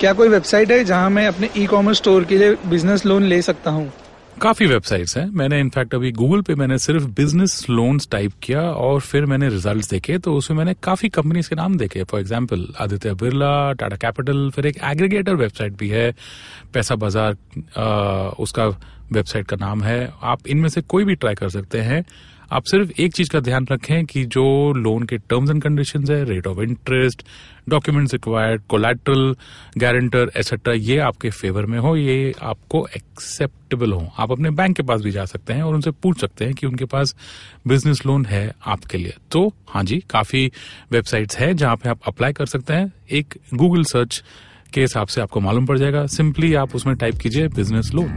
क्या कोई वेबसाइट है जहाँ मैं अपने ई कॉमर्स स्टोर के लिए बिज़नेस लोन ले सकता हूँ? काफ़ी वेबसाइट्स हैं। मैंने इनफैक्ट अभी गूगल पे मैंने सिर्फ़ बिज़नेस लोन्स टाइप किया और फिर मैंने रिजल्ट्स देखे तो उसमें मैंने काफ़ी कंपनीज़ के नाम देखे। For example Aditya Birla Tata capital फिर एक एग्रीगेटर वेबसाइट भी है, पैसा बाज़ार उसका वेबसाइट का नाम है। आप इनमें से कोई भी ट्राई कर सकते हैं। आप सिर्फ़ एक चीज़ का ध्यान रखें कि जो लोन के टर्म्स एंड कंडीशन है rate of interest documents required collateral guarantor etcetera ये आपके फेवर में हो, ये आपको एक्सेप्टेबल हो। आप अपने बैंक के पास भी जा सकते हैं और उनसे पूछ सकते हैं कि उनके पास बिज़नेस लोन है आपके लिए। तो हाँ जी, काफ़ी वेबसाइट्स हैं जहाँ पे आप अप्लाई कर सकते हैं। एक गूगल सर्च के हिसाब से आपको मालूम पड़ जाएगा। सिंपली आप उसमें टाइप कीजिए बिज़नेस लोन